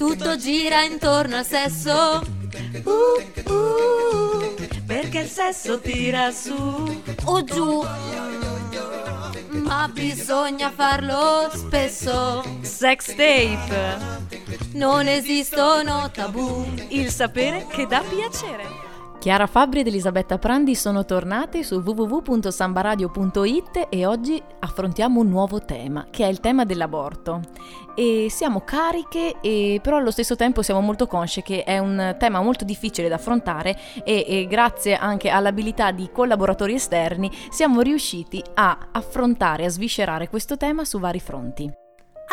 tutto gira intorno al sesso. Uh, uh, perché il sesso tira su o giù. Ma bisogna farlo spesso. Sex tape. Non esistono tabù. Il sapere che dà piacere. Chiara Fabbri ed Elisabetta Prandi sono tornate su www.sambaradio.it e oggi affrontiamo un nuovo tema, che è il tema dell'aborto. E siamo cariche, e però allo stesso tempo siamo molto consce che è un tema molto difficile da affrontare e, e grazie anche all'abilità di collaboratori esterni siamo riusciti a affrontare, a sviscerare questo tema su vari fronti.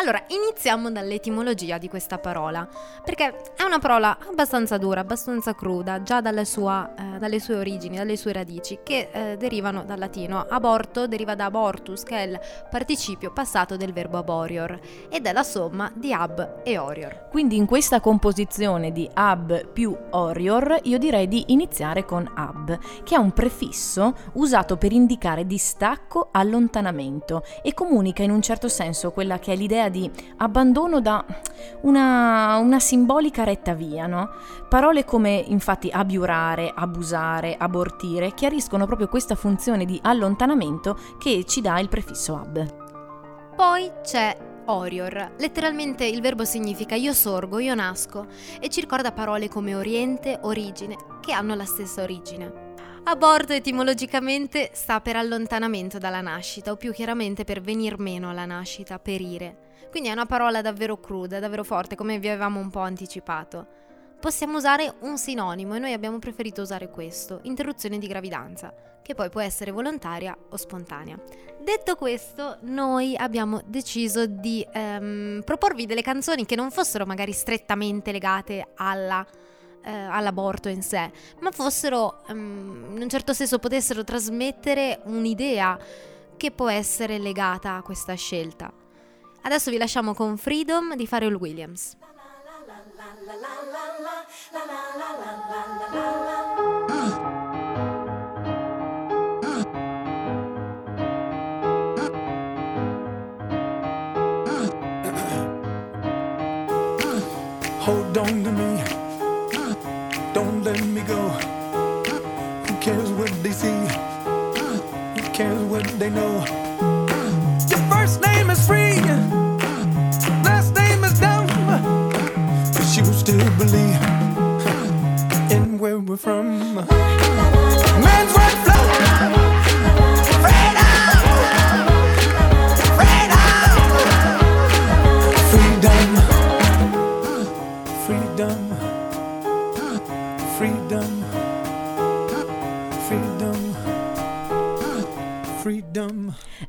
Allora, iniziamo dall'etimologia di questa parola, perché è una parola abbastanza dura, abbastanza cruda, già sua, eh, dalle sue origini, dalle sue radici, che eh, derivano dal latino. Aborto deriva da abortus, che è il participio passato del verbo aborior, ed è la somma di ab e orior. Quindi in questa composizione di ab più orior, io direi di iniziare con ab, che è un prefisso usato per indicare distacco, allontanamento e comunica in un certo senso quella che è l'idea di abbandono da una, una simbolica retta via, no? Parole come infatti abiurare, abusare, abortire chiariscono proprio questa funzione di allontanamento che ci dà il prefisso ab. Poi c'è Orior. Letteralmente il verbo significa io sorgo, io nasco e ci ricorda parole come oriente, origine, che hanno la stessa origine. Aborto etimologicamente sta per allontanamento dalla nascita o più chiaramente per venir meno alla nascita, perire. Quindi è una parola davvero cruda, davvero forte, come vi avevamo un po' anticipato. Possiamo usare un sinonimo e noi abbiamo preferito usare questo, interruzione di gravidanza, che poi può essere volontaria o spontanea. Detto questo, noi abbiamo deciso di ehm, proporvi delle canzoni che non fossero magari strettamente legate alla, eh, all'aborto in sé, ma fossero, ehm, in un certo senso, potessero trasmettere un'idea che può essere legata a questa scelta. Adesso vi lasciamo con Freedom di Pharrell Williams. Hold on to me, let me go. Who cares what they see? Who cares what they know? Your first name is free. Last name is dumb. But you still believe in where we're from.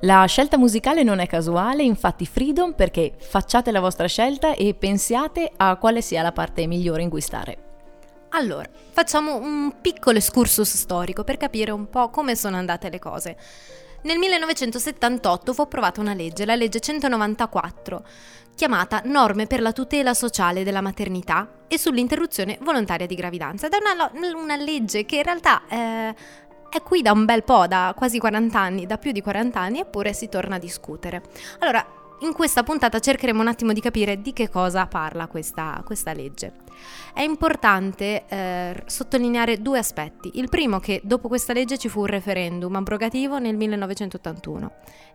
La scelta musicale non è casuale, infatti Freedom perché facciate la vostra scelta e pensiate a quale sia la parte migliore in cui stare. Allora, facciamo un piccolo excursus storico per capire un po' come sono andate le cose. Nel 1978 fu approvata una legge, la legge 194, chiamata Norme per la tutela sociale della maternità e sull'interruzione volontaria di gravidanza. Ed è una, una legge che in realtà eh, è qui da un bel po', da quasi 40 anni, da più di 40 anni, eppure si torna a discutere. Allora, in questa puntata cercheremo un attimo di capire di che cosa parla questa, questa legge. È importante eh, sottolineare due aspetti. Il primo che dopo questa legge ci fu un referendum abrogativo nel 1981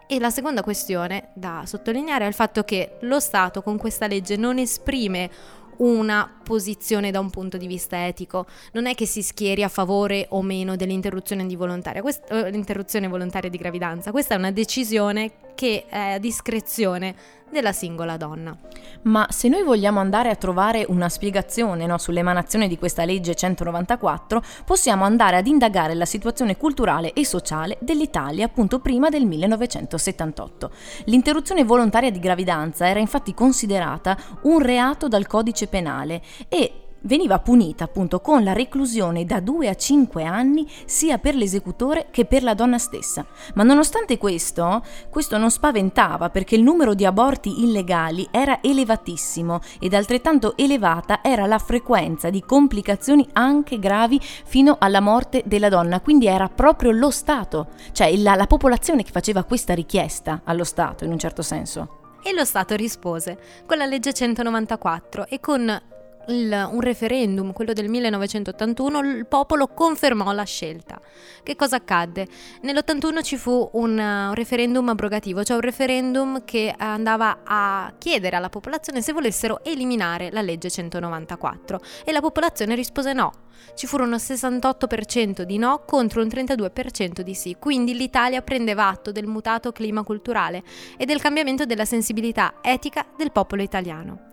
e la seconda questione da sottolineare è il fatto che lo Stato con questa legge non esprime una posizione da un punto di vista etico, non è che si schieri a favore o meno dell'interruzione, di volontaria, quest- eh, l'interruzione volontaria di gravidanza, questa è una decisione che è a discrezione della singola donna. Ma se noi vogliamo andare a trovare una spiegazione no, sull'emanazione di questa legge 194, possiamo andare ad indagare la situazione culturale e sociale dell'Italia appunto prima del 1978. L'interruzione volontaria di gravidanza era infatti considerata un reato dal codice penale e veniva punita appunto con la reclusione da 2 a 5 anni sia per l'esecutore che per la donna stessa. Ma nonostante questo, questo non spaventava perché il numero di aborti illegali era elevatissimo ed altrettanto elevata era la frequenza di complicazioni anche gravi fino alla morte della donna. Quindi era proprio lo Stato, cioè la, la popolazione che faceva questa richiesta allo Stato in un certo senso. E lo Stato rispose con la legge 194 e con il, un referendum, quello del 1981, il popolo confermò la scelta. Che cosa accadde? Nell'81 ci fu un, uh, un referendum abrogativo, cioè un referendum che andava a chiedere alla popolazione se volessero eliminare la legge 194 e la popolazione rispose no. Ci furono 68% di no contro un 32% di sì, quindi l'Italia prendeva atto del mutato clima culturale e del cambiamento della sensibilità etica del popolo italiano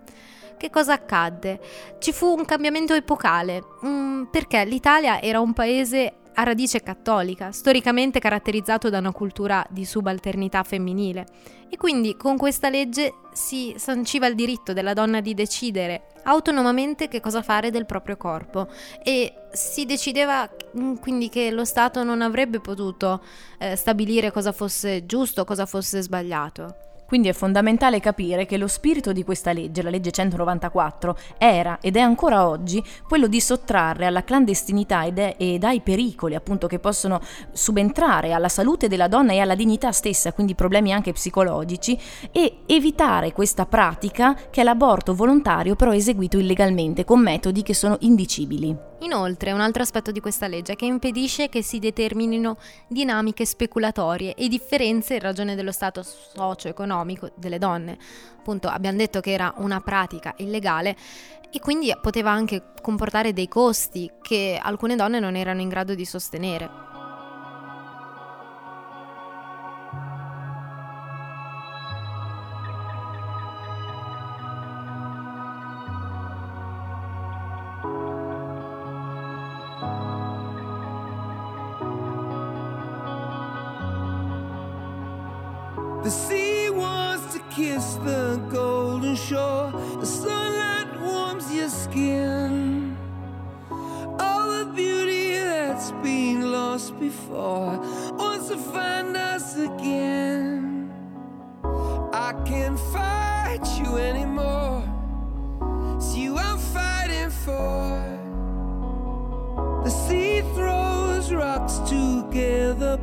che cosa accadde? Ci fu un cambiamento epocale, um, perché l'Italia era un paese a radice cattolica, storicamente caratterizzato da una cultura di subalternità femminile. E quindi con questa legge si sanciva il diritto della donna di decidere autonomamente che cosa fare del proprio corpo e si decideva mm, quindi che lo Stato non avrebbe potuto eh, stabilire cosa fosse giusto, cosa fosse sbagliato. Quindi è fondamentale capire che lo spirito di questa legge, la legge 194, era ed è ancora oggi quello di sottrarre alla clandestinità ed, è, ed ai pericoli appunto che possono subentrare alla salute della donna e alla dignità stessa, quindi problemi anche psicologici, e evitare questa pratica che è l'aborto volontario però eseguito illegalmente con metodi che sono indicibili. Inoltre, un altro aspetto di questa legge è che impedisce che si determinino dinamiche speculatorie e differenze in ragione dello stato socio-economico delle donne. Appunto, abbiamo detto che era una pratica illegale e quindi poteva anche comportare dei costi che alcune donne non erano in grado di sostenere.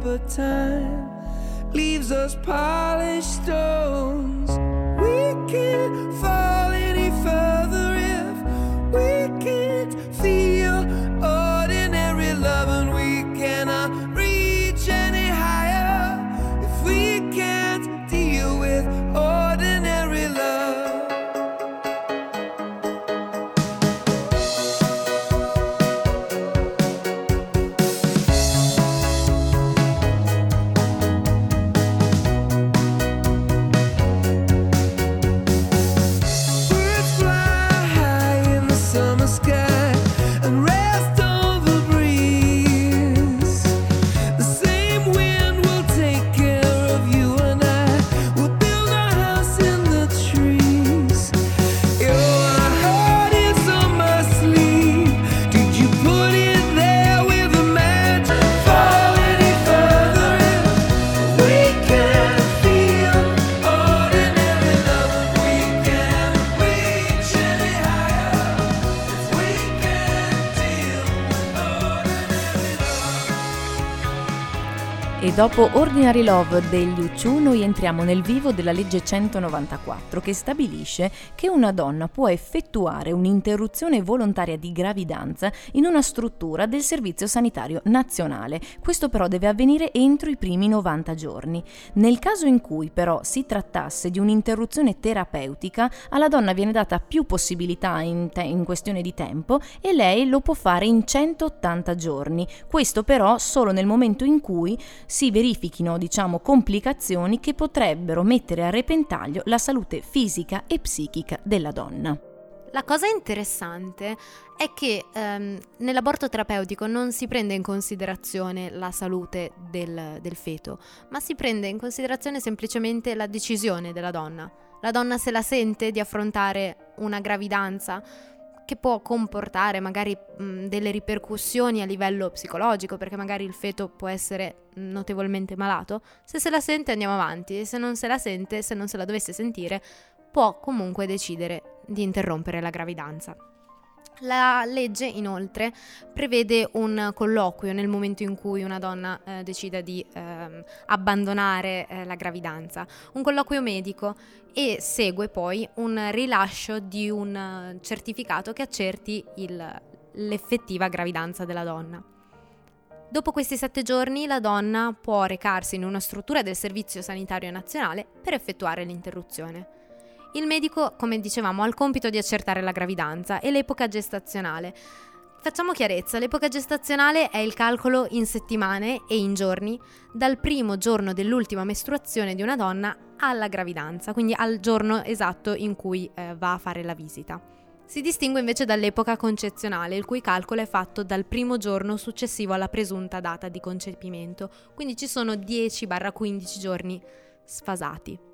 But time leaves us polished stones. We can't fall dopo Ordinary Love degli UCU noi entriamo nel vivo della legge 194 che stabilisce che una donna può effettuare un'interruzione volontaria di gravidanza in una struttura del Servizio Sanitario Nazionale. Questo però deve avvenire entro i primi 90 giorni. Nel caso in cui però si trattasse di un'interruzione terapeutica, alla donna viene data più possibilità in, te- in questione di tempo e lei lo può fare in 180 giorni. Questo però solo nel momento in cui si verifichino, diciamo, complicazioni che potrebbero mettere a repentaglio la salute fisica e psichica della donna. La cosa interessante è che ehm, nell'aborto terapeutico non si prende in considerazione la salute del, del feto, ma si prende in considerazione semplicemente la decisione della donna. La donna se la sente di affrontare una gravidanza che può comportare magari mh, delle ripercussioni a livello psicologico, perché magari il feto può essere notevolmente malato. Se se la sente andiamo avanti, se non se la sente, se non se la dovesse sentire, può comunque decidere di interrompere la gravidanza. La legge inoltre prevede un colloquio nel momento in cui una donna eh, decide di eh, abbandonare eh, la gravidanza, un colloquio medico e segue poi un rilascio di un eh, certificato che accerti il, l'effettiva gravidanza della donna. Dopo questi sette giorni la donna può recarsi in una struttura del Servizio Sanitario Nazionale per effettuare l'interruzione. Il medico, come dicevamo, ha il compito di accertare la gravidanza e l'epoca gestazionale. Facciamo chiarezza, l'epoca gestazionale è il calcolo in settimane e in giorni dal primo giorno dell'ultima mestruazione di una donna alla gravidanza, quindi al giorno esatto in cui eh, va a fare la visita. Si distingue invece dall'epoca concezionale, il cui calcolo è fatto dal primo giorno successivo alla presunta data di concepimento, quindi ci sono 10-15 giorni sfasati.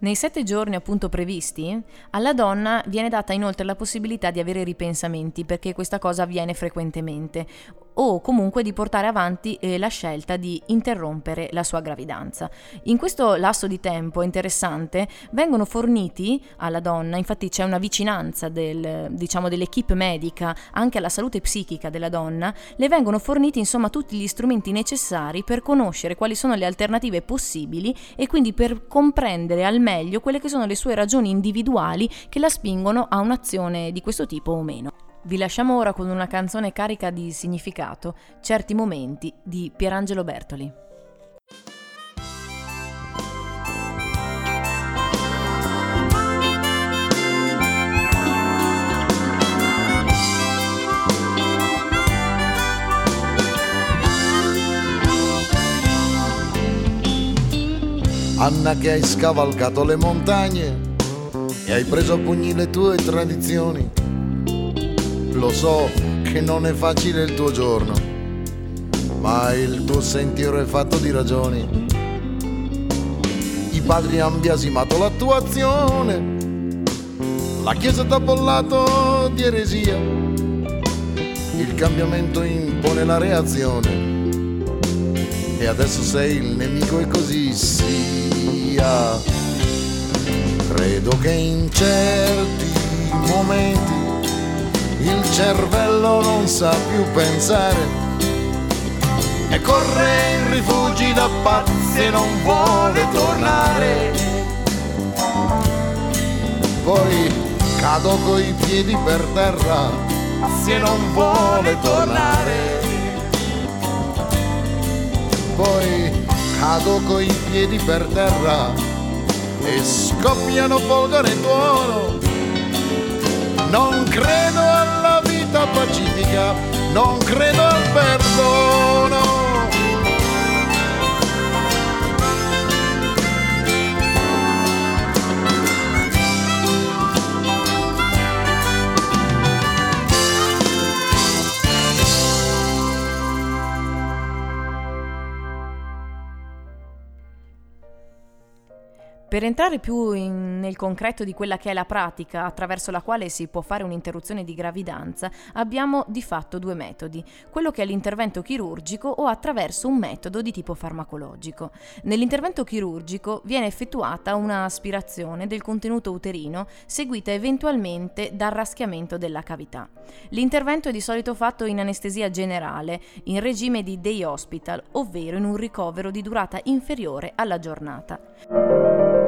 Nei sette giorni appunto previsti, alla donna viene data inoltre la possibilità di avere ripensamenti, perché questa cosa avviene frequentemente, o comunque di portare avanti eh, la scelta di interrompere la sua gravidanza. In questo lasso di tempo interessante vengono forniti alla donna, infatti c'è una vicinanza del, diciamo, dell'equipe medica anche alla salute psichica della donna, le vengono forniti insomma tutti gli strumenti necessari per conoscere quali sono le alternative possibili e quindi per comprendere al quelle che sono le sue ragioni individuali che la spingono a un'azione di questo tipo o meno. Vi lasciamo ora con una canzone carica di significato, Certi momenti di Pierangelo Bertoli. Anna che hai scavalcato le montagne e hai preso a pugni le tue tradizioni. Lo so che non è facile il tuo giorno, ma il tuo sentiero è fatto di ragioni. I padri hanno biasimato la tua azione, la Chiesa t'ha bollato di eresia, il cambiamento impone la reazione e adesso sei il nemico e così sia. Credo che in certi momenti il cervello non sa più pensare e corre in rifugi da pazzi e non vuole tornare. Poi cado coi piedi per terra se non vuole tornare poi cado coi piedi per terra e scoppiano folgore e tuono. Non credo alla vita pacifica, non credo al perdono. Per entrare più in, nel concreto di quella che è la pratica attraverso la quale si può fare un'interruzione di gravidanza, abbiamo di fatto due metodi, quello che è l'intervento chirurgico o attraverso un metodo di tipo farmacologico. Nell'intervento chirurgico viene effettuata una aspirazione del contenuto uterino seguita eventualmente dal raschiamento della cavità. L'intervento è di solito fatto in anestesia generale, in regime di day hospital, ovvero in un ricovero di durata inferiore alla giornata.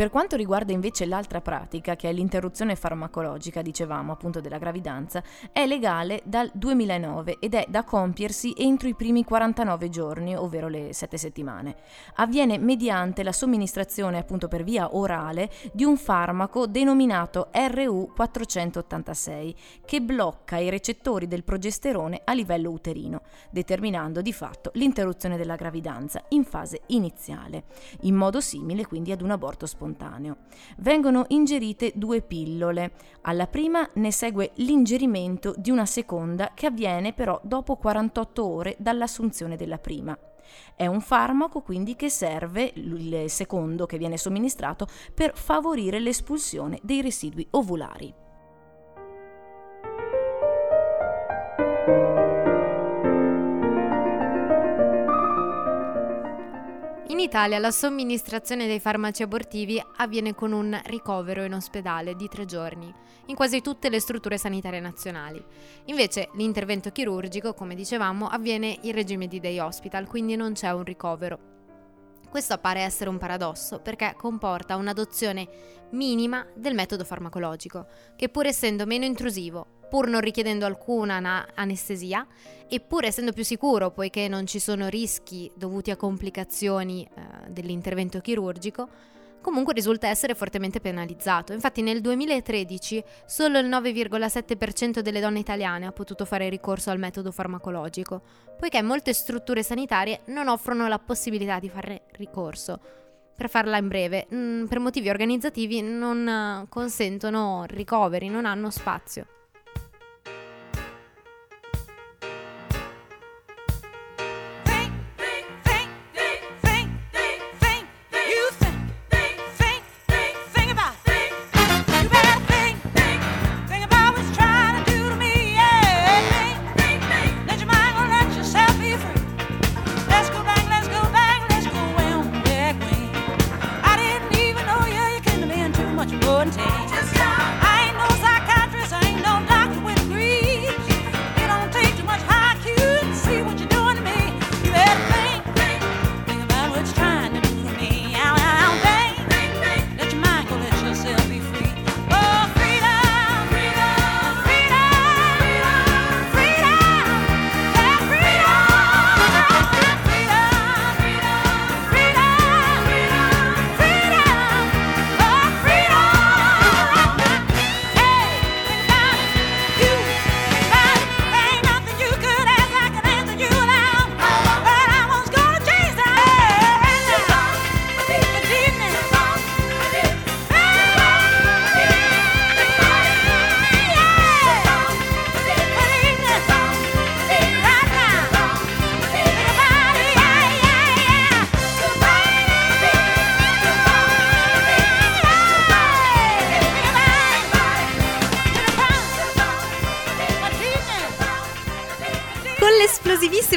Per quanto riguarda invece l'altra pratica, che è l'interruzione farmacologica, dicevamo appunto della gravidanza, è legale dal 2009 ed è da compiersi entro i primi 49 giorni, ovvero le 7 settimane. Avviene mediante la somministrazione appunto per via orale di un farmaco denominato RU486 che blocca i recettori del progesterone a livello uterino, determinando di fatto l'interruzione della gravidanza in fase iniziale, in modo simile quindi ad un aborto spontaneo spontaneo. Vengono ingerite due pillole. Alla prima ne segue l'ingerimento di una seconda che avviene però dopo 48 ore dall'assunzione della prima. È un farmaco quindi che serve, il secondo che viene somministrato, per favorire l'espulsione dei residui ovulari. Italia la somministrazione dei farmaci abortivi avviene con un ricovero in ospedale di tre giorni, in quasi tutte le strutture sanitarie nazionali. Invece l'intervento chirurgico, come dicevamo, avviene in regime di day hospital, quindi non c'è un ricovero. Questo appare essere un paradosso perché comporta un'adozione minima del metodo farmacologico, che pur essendo meno intrusivo, pur non richiedendo alcuna na- anestesia e pur essendo più sicuro poiché non ci sono rischi dovuti a complicazioni eh, dell'intervento chirurgico, comunque risulta essere fortemente penalizzato. Infatti nel 2013 solo il 9,7% delle donne italiane ha potuto fare ricorso al metodo farmacologico, poiché molte strutture sanitarie non offrono la possibilità di fare ricorso. Per farla in breve, mm, per motivi organizzativi non uh, consentono ricoveri, non hanno spazio.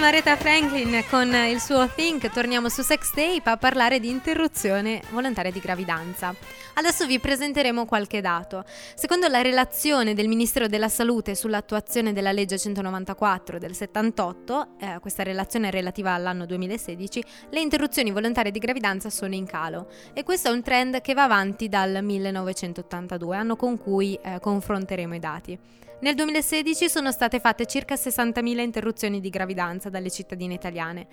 L'esplosivissima Reta Franklin con il suo Think torniamo su Sex Tape a parlare di interruzione volontaria di gravidanza. Adesso vi presenteremo qualche dato. Secondo la relazione del Ministero della Salute sull'attuazione della legge 194 del 78, eh, questa relazione è relativa all'anno 2016, le interruzioni volontarie di gravidanza sono in calo e questo è un trend che va avanti dal 1982, anno con cui eh, confronteremo i dati. Nel 2016 sono state fatte circa 60.000 interruzioni di gravidanza dalle cittadine italiane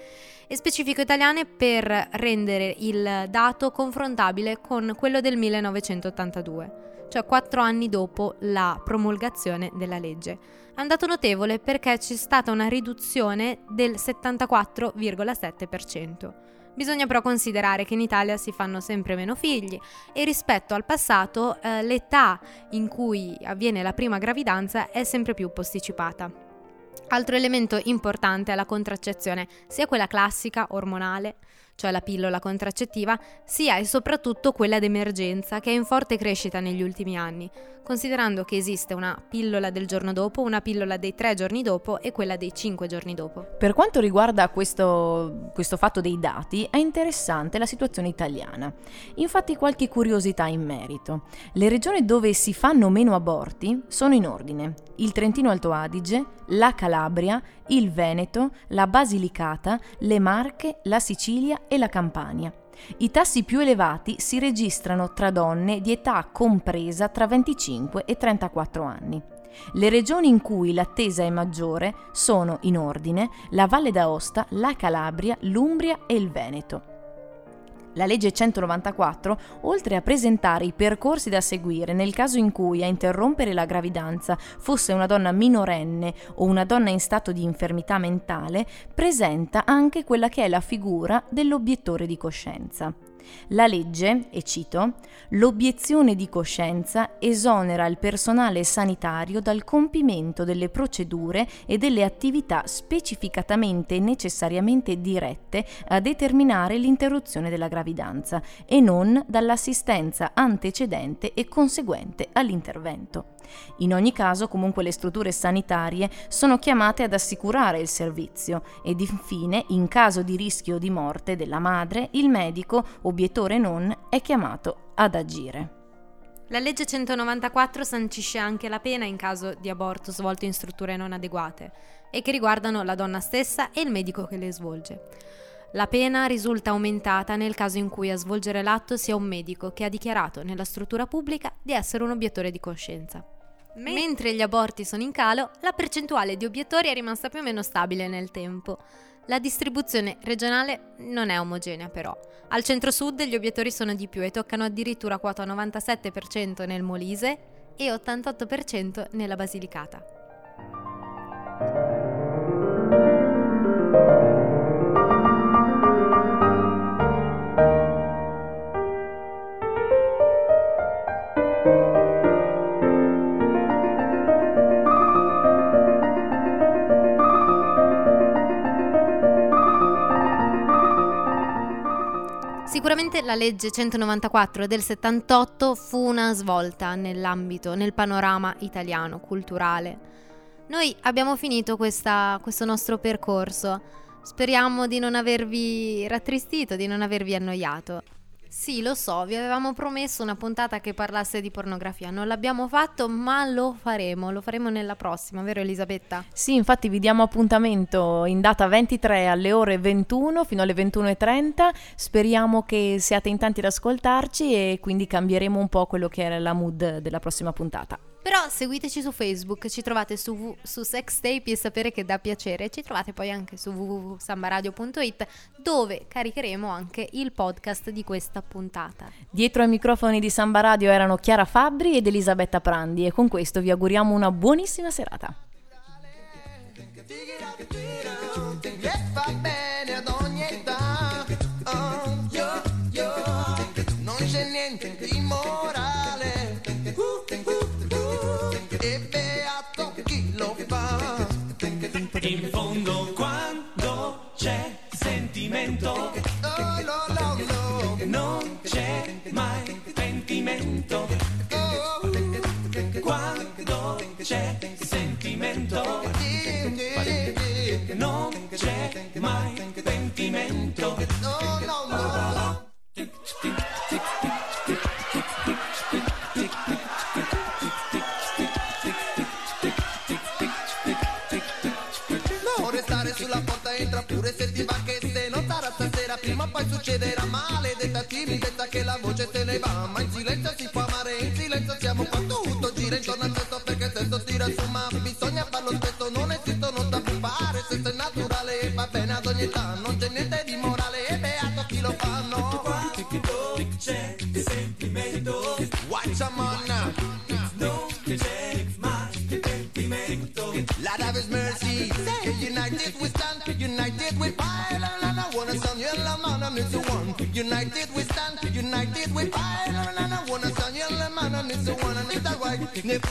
e specifico italiane per rendere il dato confrontabile con quello del 1982, cioè quattro anni dopo la promulgazione della legge. È un dato notevole perché c'è stata una riduzione del 74,7%. Bisogna però considerare che in Italia si fanno sempre meno figli e rispetto al passato eh, l'età in cui avviene la prima gravidanza è sempre più posticipata. Altro elemento importante è la contraccezione, sia quella classica, ormonale, cioè la pillola contraccettiva, sia e soprattutto quella d'emergenza che è in forte crescita negli ultimi anni, considerando che esiste una pillola del giorno dopo, una pillola dei tre giorni dopo e quella dei cinque giorni dopo. Per quanto riguarda questo, questo fatto dei dati, è interessante la situazione italiana. Infatti qualche curiosità in merito. Le regioni dove si fanno meno aborti sono in ordine il Trentino Alto Adige, la Calabria, il Veneto, la Basilicata, le Marche, la Sicilia e la Campania. I tassi più elevati si registrano tra donne di età compresa tra 25 e 34 anni. Le regioni in cui l'attesa è maggiore sono in ordine la Valle d'Aosta, la Calabria, l'Umbria e il Veneto. La legge 194, oltre a presentare i percorsi da seguire nel caso in cui a interrompere la gravidanza fosse una donna minorenne o una donna in stato di infermità mentale, presenta anche quella che è la figura dell'obiettore di coscienza. La legge, e cito, l'obiezione di coscienza esonera il personale sanitario dal compimento delle procedure e delle attività specificatamente e necessariamente dirette a determinare l'interruzione della gravidanza e non dall'assistenza antecedente e conseguente all'intervento. In ogni caso, comunque, le strutture sanitarie sono chiamate ad assicurare il servizio ed infine, in caso di rischio di morte della madre, il medico, obiettore non, è chiamato ad agire. La legge 194 sancisce anche la pena in caso di aborto svolto in strutture non adeguate e che riguardano la donna stessa e il medico che le svolge. La pena risulta aumentata nel caso in cui a svolgere l'atto sia un medico che ha dichiarato nella struttura pubblica di essere un obiettore di coscienza. Mentre gli aborti sono in calo, la percentuale di obiettori è rimasta più o meno stabile nel tempo. La distribuzione regionale non è omogenea però. Al centro-sud gli obiettori sono di più e toccano addirittura quota 97% nel Molise e 88% nella Basilicata. La legge 194 del 78 fu una svolta nell'ambito, nel panorama italiano, culturale. Noi abbiamo finito questa, questo nostro percorso. Speriamo di non avervi rattristito, di non avervi annoiato. Sì, lo so, vi avevamo promesso una puntata che parlasse di pornografia. Non l'abbiamo fatto, ma lo faremo. Lo faremo nella prossima, vero Elisabetta? Sì, infatti vi diamo appuntamento in data 23 alle ore 21 fino alle 21.30. Speriamo che siate in tanti ad ascoltarci e quindi cambieremo un po' quello che era la mood della prossima puntata. Però seguiteci su Facebook, ci trovate su, su Sextape e sapere che dà piacere. Ci trovate poi anche su www.sambaradio.it dove caricheremo anche il podcast di questa puntata. Dietro ai microfoni di Samba Radio erano Chiara Fabbri ed Elisabetta Prandi e con questo vi auguriamo una buonissima serata. In silenzio siamo qua tutto gira intorno al sesso perché il sesso tira su ma bisogna farlo spesso non esistono tabù fare sesso è naturale e va bene ad ogni età non c'è niente di morale e beato chi lo fa no. Quando c'è sentimento watch a man. Non c'è mai sentimento Lord have his mercy. Say united we stand united we fight. And I wanna sound yellow man and it's the one. United Nip,